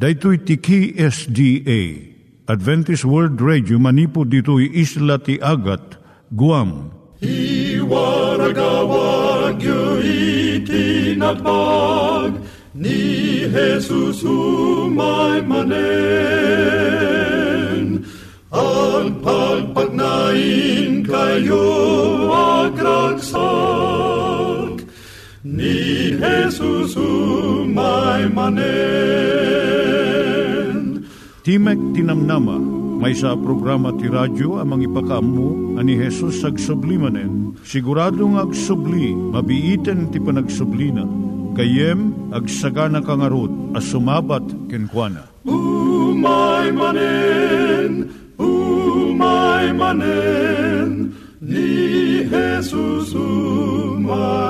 Daitui tiki SDA Adventist World Radio manipud ditui isla ti Agat Guam. I waragawag yu itinatpag ni Jesus umay manen. Al pagpagnain kayo agkansak ni Jesus manen Timek Tinamnama, may sa programa ti radyo amang ipakaammo ani Hesus ag sublimanen. Siguradong ag subli, mabiiten ti panagsublina. Kayem ag sagana kangarot as sumabat kenkwana. Umay manen, umay manen, ni Jesus umay.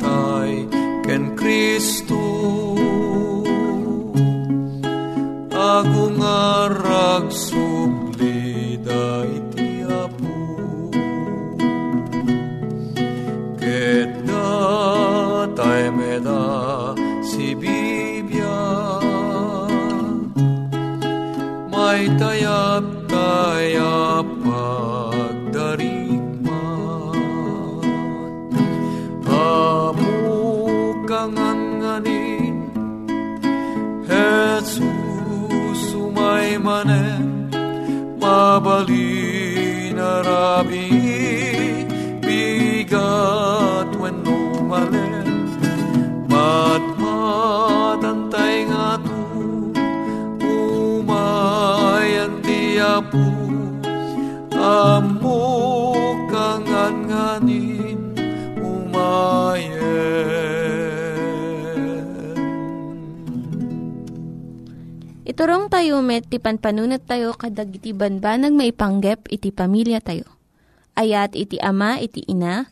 Natay ken Kristo ti apus amok kangan nganin umayen Iturong tayo met, ti panpanunat tayo kadag iti banbanag maipanggep iti pamilya tayo. Ayat iti ama, iti ina,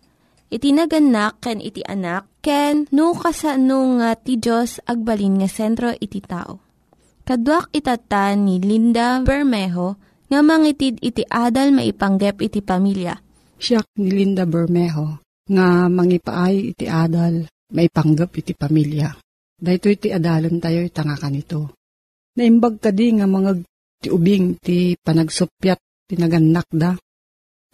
iti naganak, ken iti anak, ken no kasano nga ti Diyos agbalin nga sentro iti tao. Kaduak itatan ni Linda Bermejo nga mangitid iti adal maipanggep iti pamilya. Siya ni Linda Bermejo nga mangipaay iti adal maipanggap iti pamilya. Dahito iti adalan tayo itanga kanito. Naimbag ka di nga mga ti ubing ti panagsupyat ti naganak da.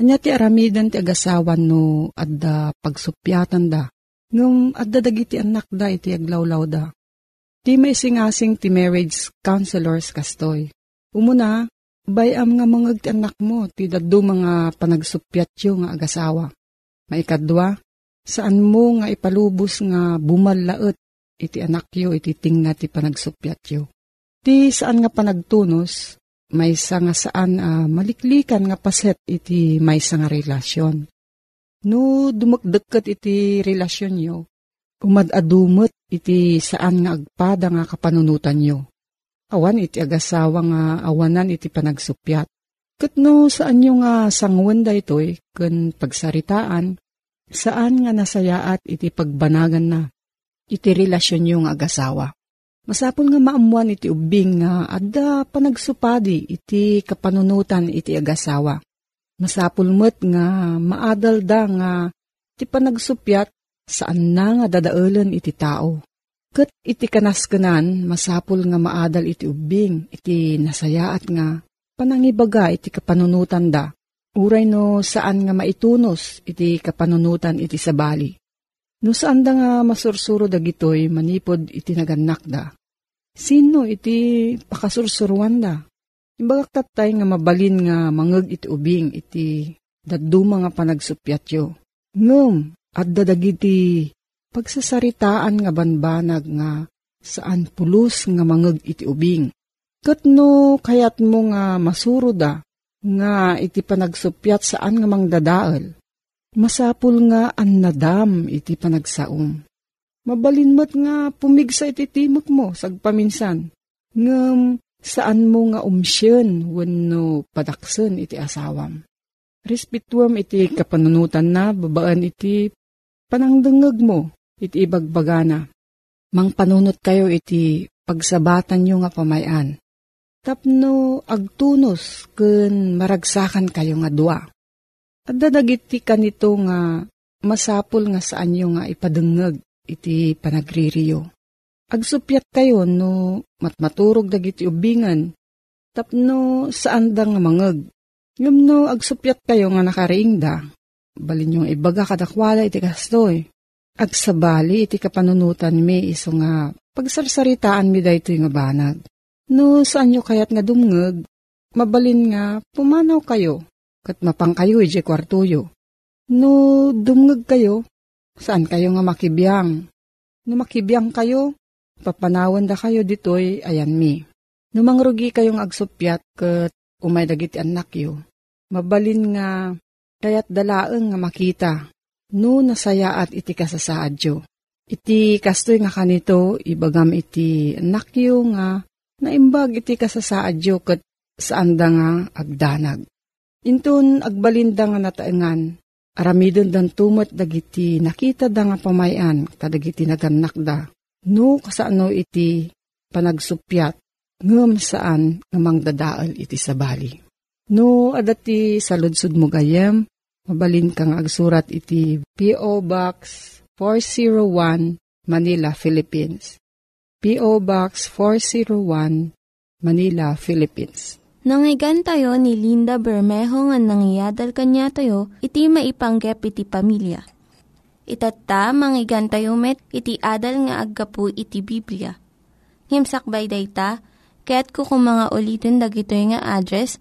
Anya ti aramidan ti agasawan no adda pagsupyatan da. Ngum adda dagiti anak da iti aglawlaw da. Ti may singasing ti marriage counselors kastoy. Umuna, bayam nga mga ti anak mo ti daddo mga panagsupyat yo nga agasawa. Maikadwa, saan mo nga ipalubos nga bumalaet iti anak yo iti tingna ti panagsupyat yo. Ti saan nga panagtunos, may nga saan uh, maliklikan nga paset iti may nga relasyon. No dumagdagkat iti relasyon yo, umadadumot iti saan nga agpada nga kapanunutan yo. Awan iti agasawa nga awanan iti panagsupyat. Kat no saan nyo nga sangwan da ito'y kun pagsaritaan, saan nga nasayaat iti pagbanagan na iti relasyon nyo nga agasawa. Masapol nga maamuan iti ubing nga adda panagsupadi iti kapanunutan iti agasawa. Masapul met nga maadal da nga iti panagsupyat saan na nga dadaulan iti tao. Kat iti kanaskanan masapul nga maadal iti ubing iti nasayaat nga panangibaga iti kapanunutan da. Uray no saan nga maitunos iti kapanunutan iti sabali. No saan da nga masursuro dagitoy manipod iti naganak da. Sino iti pakasursuruan da? Imbagak tatay nga mabalin nga mangag iti ubing iti daduma nga panagsupyat yo. Ngum, at dadagiti pagsasaritaan nga banbanag nga saan pulos nga mangag iti ubing. Kat no kayat mo nga masuro da nga iti panagsupyat saan nga mangdadaal Masapul nga an nadam iti panagsaom. Mabalinmat nga pumigsa iti timok mo sagpaminsan. Ngam saan mo nga umsyen wenno padaksen iti asawam. Respetuam iti kapanunutan na babaan iti panangdengeg mo iti ibagbagana. Mang panunot kayo iti pagsabatan nyo nga pamayan. Tapno agtunos ken maragsakan kayo nga dua at dadagiti kanito nga masapul nga saan nyo nga ipadengeg iti panagririyo. Agsupyat kayo no matmaturog dagiti ubingan tapno saan da nga mangeg. Ngam no agsupyat kayo nga nakariingda, balin yung ibaga kadakwala iti kastoy. Agsabali iti kapanunutan mi iso nga pagsarsaritaan mi dayto nga banag. No saan nyo kayat nga dumngeg, mabalin nga pumanaw kayo kat mapang kayo ije kwartuyo. No dumngag kayo, saan kayo nga makibiyang? No makibiyang kayo, papanawan da kayo ditoy ayan mi. No mangrugi kayong agsupyat kat umay dagiti anak yo. Mabalin nga kayat dalaeng nga makita. No nasayaat iti kasasaad yo. Iti kastoy nga kanito, ibagam iti anak yo nga naimbag iti kasasaad yo kat saan da nga agdanag. Intun agbalinda nga nataengan, aramidon dan tumat dagiti nakita da nga pamayan, kadagiti naganak da. No kasano iti panagsupyat, ngem saan nga mangdadaal iti sabali. No adati sa ludsud mo gayem, mabalin kang agsurat iti P.O. Box 401 Manila, Philippines. P.O. Box 401 Manila, Philippines. Nangyigan tayo ni Linda Bermejo nga nangyadal kanya tayo, iti maipanggep iti pamilya. Itatta, manggigan tayo met, iti adal nga aggapu iti Biblia. Ngimsakbay day ta, kaya't kukumanga ulitin dagito nga address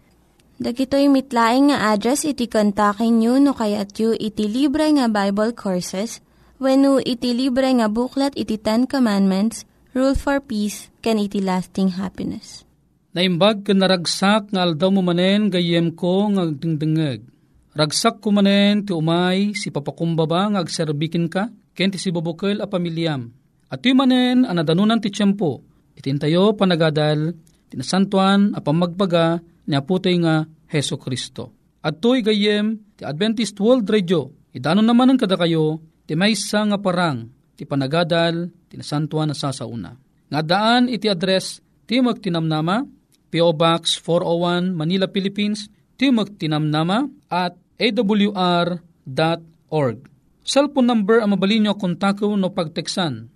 Dagitoy mitlaing nga address iti kontakin nyo no kayat yu iti libre nga Bible Courses when no iti libre nga buklat iti Ten Commandments, Rule for Peace, can iti lasting happiness. Naimbag ka naragsak nga aldaw mo manen gayem ko nga dingdingeg. Ragsak ko manen ti umay si papakumbaba nga agserbikin ka, ken ti si bubukel a pamilyam. At manen anadanunan ti tiyempo, itintayo panagadal, tinasantuan a pamagbaga, ni aputoy nga Heso Kristo. At to'y gayem, ti Adventist World Radio, idano naman ang kada kayo, ti maysa nga parang, ti panagadal, ti nasantuan na sasauna. Nga daan iti address, ti magtinamnama, P.O. Box 401 Manila, Philippines, ti magtinamnama at awr.org. Cellphone number ang mabalin nyo kontakto no pagteksan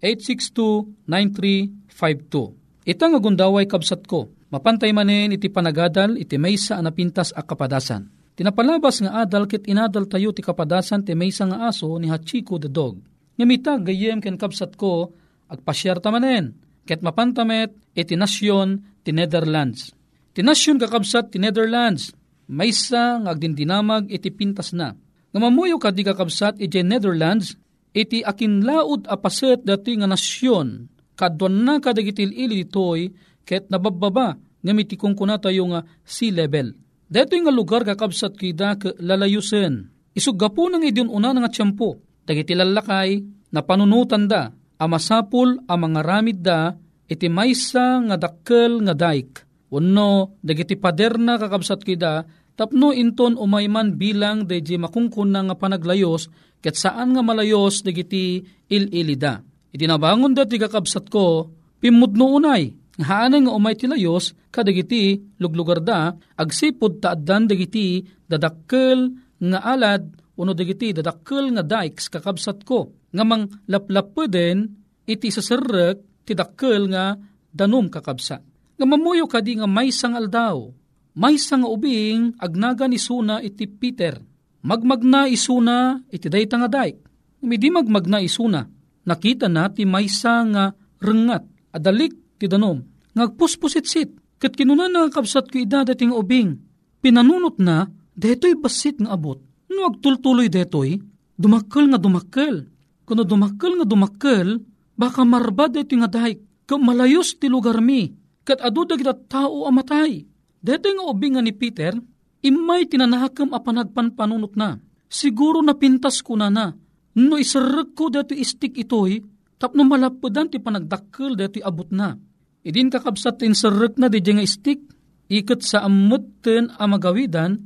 0939-862-9352. Itang agundaway kabsat ko, Mapantay manen iti panagadal iti maysa anapintas a kapadasan. Tinapalabas nga adal kit inadal tayo ti kapadasan ti maysa nga aso ni Hachiko the dog. Ngamita gayem ken kapsat ko agpasyar manen. Ket mapantamet iti nasyon ti Netherlands. Ti nasyon kakabsat ti Netherlands. Maysa nga agdindinamag iti pintas na. Ngamamuyo ka di kakabsat iti Netherlands iti akinlaod a paset dati nga nasyon kadwan na kadagitil ili ditoy ket nabababa nga mitikong kuna tayo nga sea level. Dito nga lugar kakabsat kida ke lalayusen. Isuggapo nang idyon una nga tiyempo. Dagiti lalakay na panunutan da amasapul a mga ramid da iti maysa nga dakkel nga daik. Unno dagiti pader na kakabsat kida tapno inton umayman bilang deji makungkun nga panaglayos ket saan nga malayos dagiti il-ilida. Iti nabangon dati kakabsat ko, pimudno unay, Haanan nga umay tilayos, kadagiti luglugar da, agsipod taaddan dagiti dadakkel nga alad, uno dagiti dadakkel nga dikes kakabsat ko. Nga mang laplapuden, iti sasarrek, ti dakkel nga danum kakabsat. Nga mamuyo kadi nga may sang aldaw, may sang ubing agnaga ni Suna iti Peter. Magmagna isuna iti dayta nga dayk. Midi magmagna isuna, nakita na ti maysa nga rengat, adalik ti danom. Ngagpuspusitsit, kat kinunan nga kabsat ko ida dating ubing. Pinanunot na, deto'y basit nga abot. No agtultuloy deto'y, dumakkel nga dumakkel. Kuno dumakkel nga dumakkel, baka marba deto'y nga dahik. Malayos ti lugar mi, kat adu dagita tao amatay. Deto'y nga ubing nga ni Peter, imay tinanahakam a panagpanpanunot na. Siguro napintas ko na na, no isarag ko deto'y istik ito'y, tapno malapadan ti panagdakkel deto'y abot na Idin kakabsat tin sarrek na di nga istik, ikat sa amutten amagawidan,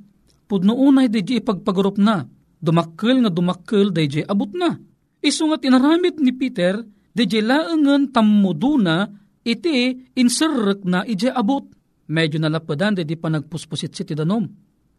pudno unay di ipagpagurup na, dumakkel nga dumakkel di abot na. Iso nga tinaramit ni Peter, di laengan tammuduna, iti insarrek na ije abot. Medyo nalapadan di pa nagpuspusit si tidanom.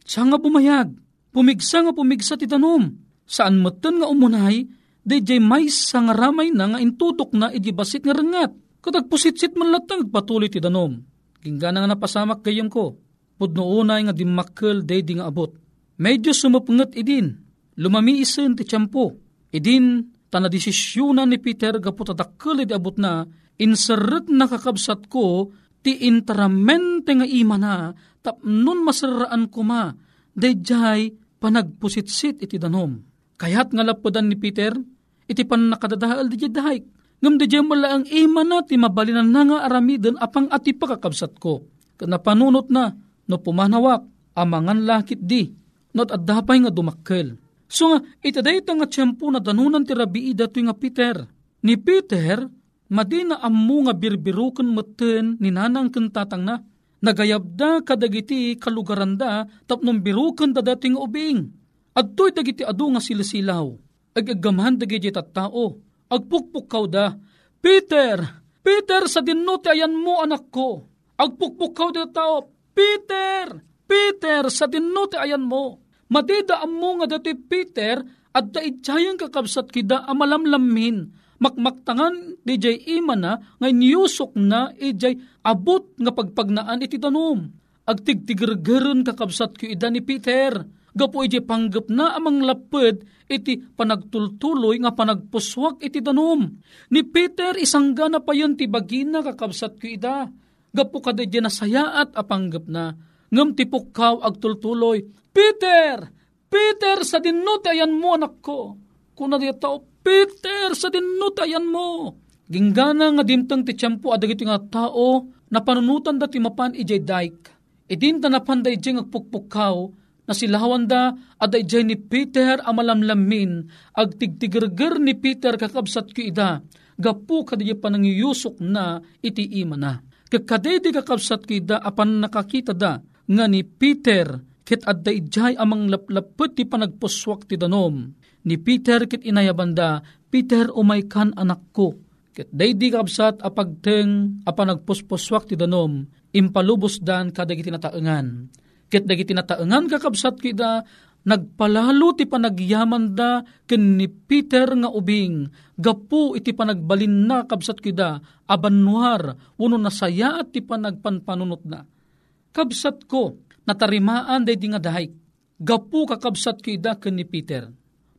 Siya nga bumayag, pumigsa nga pumigsa ti danom. Saan matan nga umunay, di may sa nga ramay na nga intudok na iji basit nga rengat Kadag pusit-sit man latang patuloy ti danom. Ginggana nga napasamak gayam ko. Pudno unay nga dimakkel day di nga abot. Medyo sumupngat idin. Lumami isen ti tiyampo. Idin tanadisisyunan ni Peter gaputa dakkel di abot na inseret nakakabsat ko ti intramente nga ima na tapnon masaraan ko ma dayjay panagpusitsit iti danom. Kayat nga lapodan ni Peter iti pan nakadadahal di dahay Ngam di mala ang ima na ti mabalinan na nga aramiden apang ati pakakabsat ko. Kana panunot na, no pumanawak, amangan lakit di, not adapay nga dumakkel. So nga, itaday nga tiyempo na danunan ti rabii dato nga Peter. Ni Peter, madina ammo nga birbirukan maten ni nanang kentatang na, nagayabda kadagiti kalugaranda tapnong birukan da dating ubing. At to'y dagiti adu nga silasilaw, agagamahan dagiti tattao, Agpukpukaw da, Peter, Peter sa dinuti ayan mo anak ko. Agpukpukaw da tao, Peter, Peter, sa dinno ayan mo. Madidaan mo nga dati Peter, at daidjayang kakabsat kida amalamlamin. Makmaktangan di jay ima na, ngay niyusok na, ijay abot nga pagpagnaan iti tanom. Agtigtigirgirin kakabsat ko ida ni Peter. Gapo iti panggap na amang lapid iti panagtultuloy nga panagpuswak iti danom. Ni Peter isangga na pa yun ti bagina kakabsat ko ida. Gapo kada di nasayaat apanggap na. Ngam ti pukaw agtultuloy. Peter! Peter sa dinutayan mo anak ko. Kuna di tao, Peter sa dinutayan mo. Ginggana nga dimtang ti tiyampo adagiti nga tao na panunutan da ti mapan ijay daik. Idinta na panday ijay ngagpukpukaw na silawan da at ni Peter amalamlamin ag tigtigirgir ni Peter kakabsat ko ida gapu kadi panangiyusok na iti ima na. Kakadedi kakabsat ko ida apan nakakita da nga ni Peter kit adda ijay amang laplapet ti panagpuswak ti danom. Ni Peter kit inayabanda, Peter umay kan anak ko. Kit daydi kabsat apagteng apanagpuspuswak ti danom, impalubos dan kadagiti nataengan Ket dagiti nataengan kakabsat kida nagpalalo ti panagyaman da ken ni Peter nga ubing gapu iti panagbalin na kabsat kida abanwar uno nasaya at ti panagpanpanunot na. Kabsat ko natarimaan day di nga dahay gapu kakabsat kida ken ni Peter.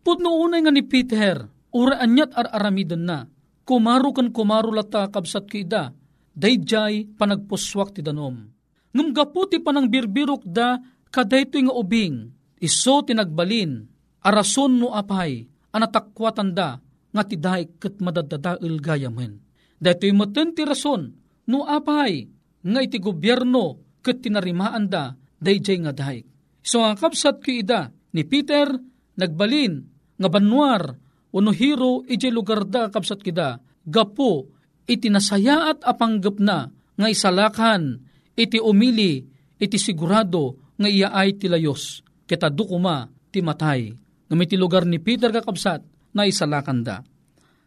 Pudno unay nga ni Peter uraan niya't ar-aramiden na kumaro kan kumaro lata kabsat kida dayjay panagpuswak ti danom Ngum gaputi pa ng birbirok da, kadayto nga ubing, iso tinagbalin, arason no apay, anatakwatan da, nga tiday kat madadadail gayamen. Dayto'y maten ti rason, no apay, nga iti gobyerno, kat tinarimaan da, dayjay nga dahay. So ang kapsat ko ida, ni Peter, nagbalin, nga banwar, uno hero, ijay lugar da kapsat kida, gapo, iti nasayaat apanggap na, nga isalakan, iti umili, iti sigurado nga iya ay tilayos, kita dukuma ti matay. Ngamiti lugar ni Peter kakabsat na isalakan da.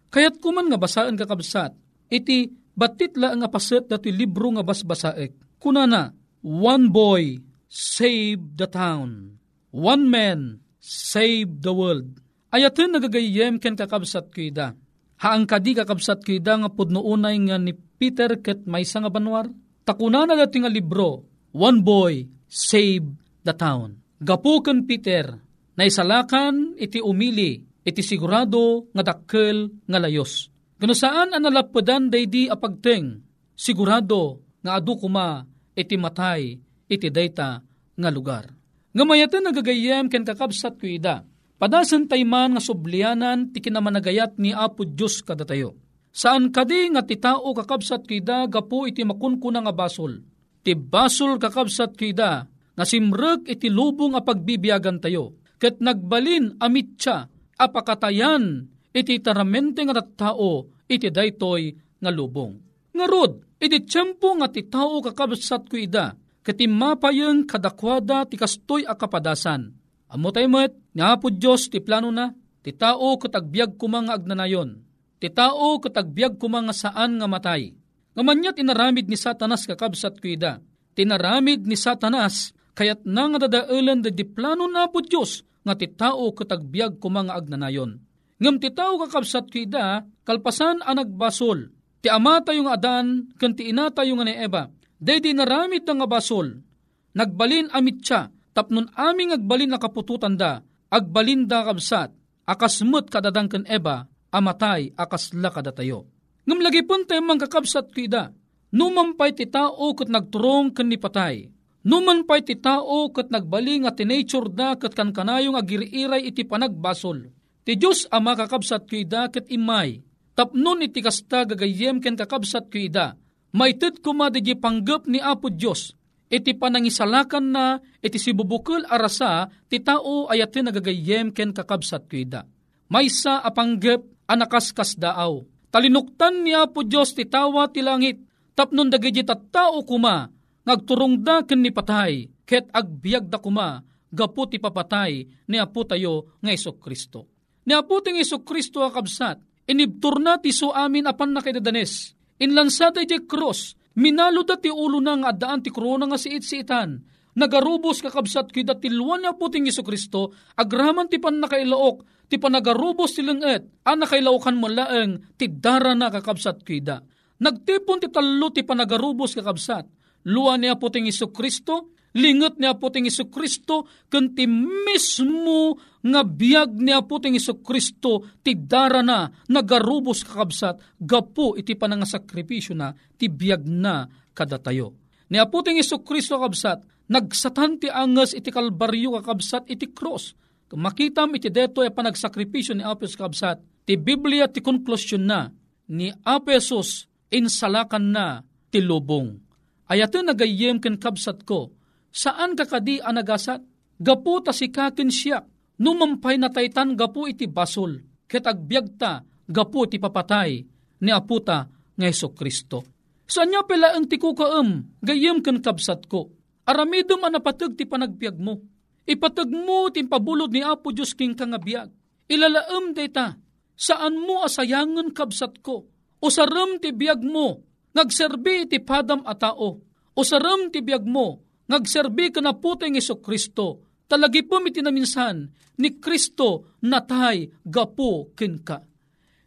Kayat kuman nga basaan kakabsat, iti batit la nga paset dati libro nga basbasaek. Kunana, one boy save the town. One man save the world. Ayatin nagagayem ken kakabsat kida. Haang kadi kakabsat kida nga pudnoonay nga ni Peter ket may nga banwar Takuna na dati nga libro, One Boy Save the Town. Gapukan Peter, na isalakan iti umili, iti sigurado nga dakkel nga layos. Gano saan ang nalapadan daydi apagteng, sigurado nga adu kuma iti matay iti dayta nga lugar. Ngamayatan nagagayem ken kakabsat ko ida, padasan tayman nga sublianan ti kinamanagayat ni Apo Diyos kadatayo Saan kadi nga ti tao kakabsat kida gapo iti makunkuna nga basol. Ti basol kakabsat kida nga simrek iti lubong a pagbibiyagan tayo. Ket nagbalin amit siya apakatayan iti taramente nga tao iti daytoy nga lubong. Ngarod, iti tiyempo nga ti tao kakabsat ko ida, kati mapayeng kadakwada ti kastoy a kapadasan. Amo tayo met, nga po Diyos ti plano na, ti tao katagbiag kumang agnanayon Ti tao katagbiag kumanga saan nga matay. Ngamanyat inaramid ni Satanas kakabsat kuida. Tinaramid ni Satanas kayat na nga dadailan da di plano na po Diyos nga ti tao katagbiag kumanga agnanayon. Ngam ti tao kakabsat kuida kalpasan ang nagbasol. Ti ama tayo adan kan ti ina tayo nga ni Eva. Daydi naramid nga basol. Nagbalin amit siya tapnon aming agbalin na kapututan da agbalin da kabsat akasmut kadadang kan Eva amatay akasla kadatayo. Ngam lagi pun tayo kakabsat kida, numampay ti tao kat nagturong kan patay. Numan pay ti tao kat nagbaling at tinature da kat kankanayong agiriiray iti panagbasol. Ti Diyos ama kakabsat kida kat imay. Tapnon iti kasta gagayem ken kakabsat kida. Maited kuma di panggap ni Apo Diyos. Iti panangisalakan na iti sibubukul arasa ti tao ayatin nagagayem ken kakabsat kida. Maysa apanggap anakaskas daaw. Talinuktan niya po Diyos ti tawa ti langit, tapnon dagiti tao kuma, ngagturong da ken ni patay, ket agbiag da kuma, gapu ti papatay ni apo tayo nga Iso Kristo. Ni apo ting Iso Kristo akabsat, inibtur na ti so amin apan nakidadanes, inlansada di cross, minalo da ti ulo na nga adaan ti krona nga siit-siitan, nagarubos kakabsat kida tilwan niya puting Iso Kristo, agraman ti pan nakailaok, ti panagarubos lenget, an nakailaukan mo laeng, ti dara na kakabsat kida. Nagtipon ti talo ti panagarubos kakabsat, luan niya puting Iso Kristo, lingot niya puting Iso Kristo, kanti mismo nga biyag niya puting Iso Kristo, ti dara na, nagarubos kakabsat, gapo iti panangasakripisyo na, ti biyag na kadatayo. Ni aputing Iso Kristo kabsat, nagsatan ti angas iti kalbaryo kakabsat iti cross. Makitam iti deto e panagsakripisyo ni Apes kabsat. Ti Biblia ti konklusyon na ni Apesos insalakan na ti lubong. Ayatin nagayem ken kabsat ko, saan kakadi anagasat? Gapu ta si kakin siya, numampay na taytan gapu iti basol, ket agbyag ta gapu iti papatay ni aputa nga Kristo. Saan niya pala ang tikukaam, gayem kan kabsat ko, Aramidom ang napatag ti panagbiag mo. Ipatag mo ti pabulod ni Apo Diyos king kangabiyag. Ilalaam data, saan mo asayangan kabsat ko. O saram ti biyag mo, nagserbi ti padam a tao. O saram ti biyag mo, nagserbi ka na puteng Iso Kristo. Talagi po miti na minsan, ni Kristo natay gapo ken ka.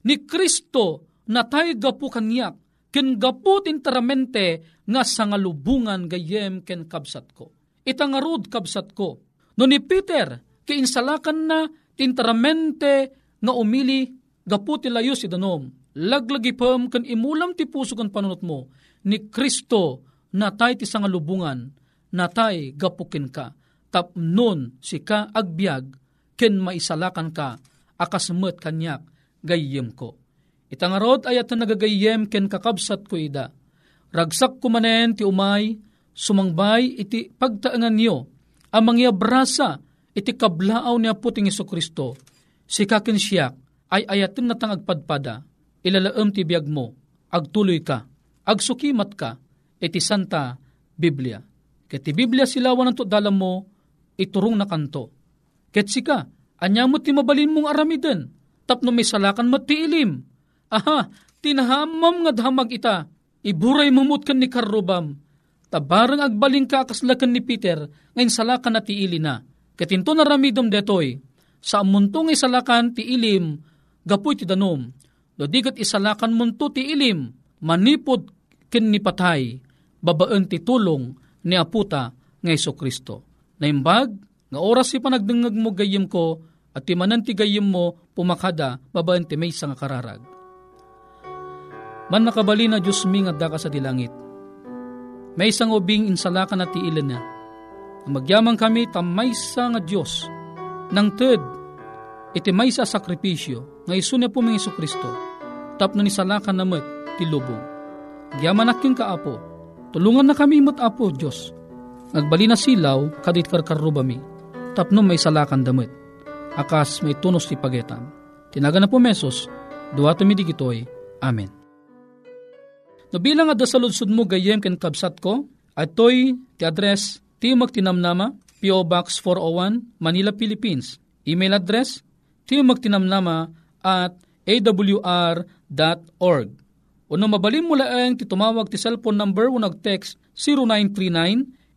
Ni Kristo natay gapo kanyak, ken gapo tintaramente nga sangalubungan gayem ken kabsat ko. Itangarod kabsat ko. No ni Peter, kainsalakan na tintaramente nga umili gaputi layo si danom. Laglagi pam kan imulam ti puso kan panunot mo ni Kristo natay ti sangalubungan natay gapukin ka. Tapnon si ka agbyag ken maisalakan ka akasmet kanyak gayem ko. Itangarod ayat na nagagayem ken kakabsat ko ida. Ragsak kumanen ti umay, sumangbay iti pagtaangan niyo, ang mga brasa iti kablaaw ni Aputing Iso Kristo, si kakin siyak ay ayatin na agpadpada, ilalaam ti biyag mo, agtuloy ka, agsukimat ka, iti Santa Biblia. Ket ti Biblia silawan ng dalam mo, iturong na kanto. Ket sika, anya mo ti mabalin mong aramiden, tapno may salakan mo ti ilim. Aha, tinahamam nga damag ita, Iburay mamut kan ni karubam. Tabarang agbaling ka kaslakan ni Peter, ngayon salakan na ti ili na. Katinto na ramidom detoy, sa amunto nga isalakan ti ilim, gapoy ti danom. Do digat isalakan munto ti ilim, manipod kin ni patay, babaan ti tulong ni aputa nga Iso Kristo. Naimbag, nga oras si panagdengag mo gayim ko, at ti manan ti gayim mo pumakada, babaan ti may nga kararag Man nakabali na Diyos mi nga daka sa dilangit. May isang ubing insalakan na tiilan na. Magyamang kami tamaysa nga Diyos. Nang ted, iti maysa sakripisyo, nga iso niya po mga Iso Kristo. Tapno ni salakan na met, ti lubong. Gyaman aking kaapo, tulungan na kami mat apo Diyos. Nagbali na silaw, kadit karkarubami. Tapno may salakan damit. Akas may tunos ti pagetan. Tinaga na po mesos, duwa tumidi Amen. No bilang nga dasaludsud mo gayem ken kabsat ko, atoy ti address Timog Tinamnama, P.O. Box 401, Manila, Philippines. Email address, timogtinamnama at awr.org. Uno mabalin mo lang ti tumawag ti cellphone number o nag-text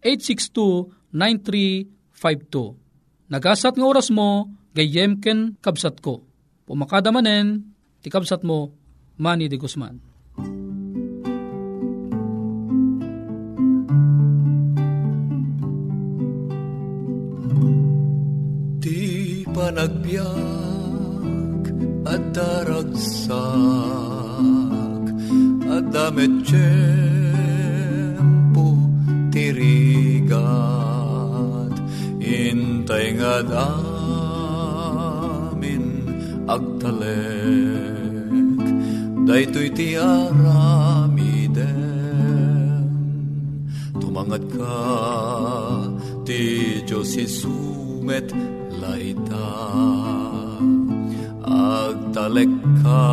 0939-862-9352. Nagasat nga oras mo, gayem ken kabsat ko. Pumakada manen, ti kabsat mo, Manny de Guzman. Panagbiag at daragsak. At damit tiyempo tirigat. Intay nga damin agtalek. Daytoy ti aramiden tumangat ka ti Diyos Isumet laita agtalek ka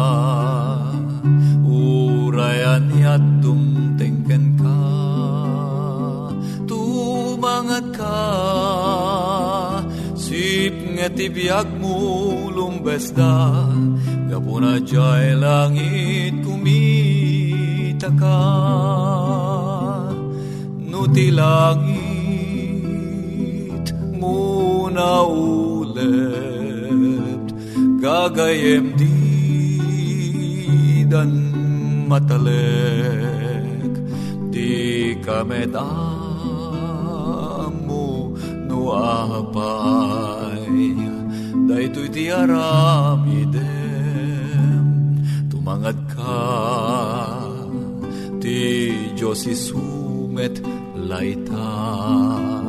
urayan yat dumtengken ka tumangat ka sip nga tibiyag mo lumbesda gapuna jay langit kumita ka nuti langit muna ulit Gagayem di dan matalek. Di kami mo nuapay Dahito iti aramidem Tumangad ka Ti Diyos isumet laita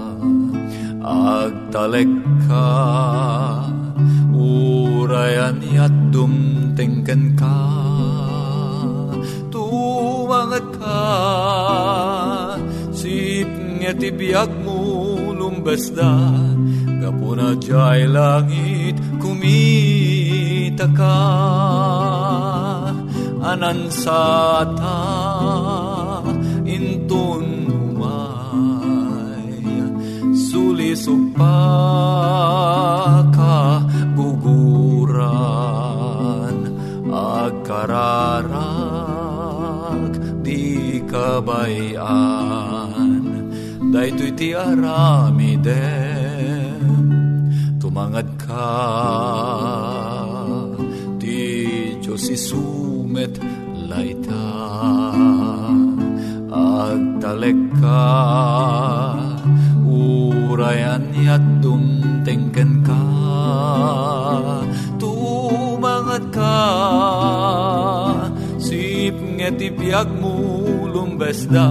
agtalek ka urayan yat dumtengken ka. Tumangat ka sip ngeti biyak mo lumbasda kapuna jay langit kumita ka. Anansata supaka guguran agkararag di kabayan. Daytoy ti aramiden tumangad ka. Ti Diyos isumet laita agtalek ka Urayan yat dumtengken ka. Tumangat ka. Sip ngeti piag mo lumbesda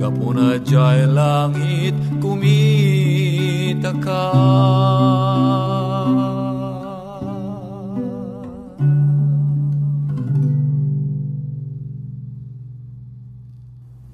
Gapuna jay langit kumita ka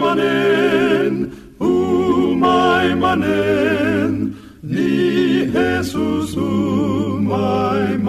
manen, umay manen, ni Jesus umay manen.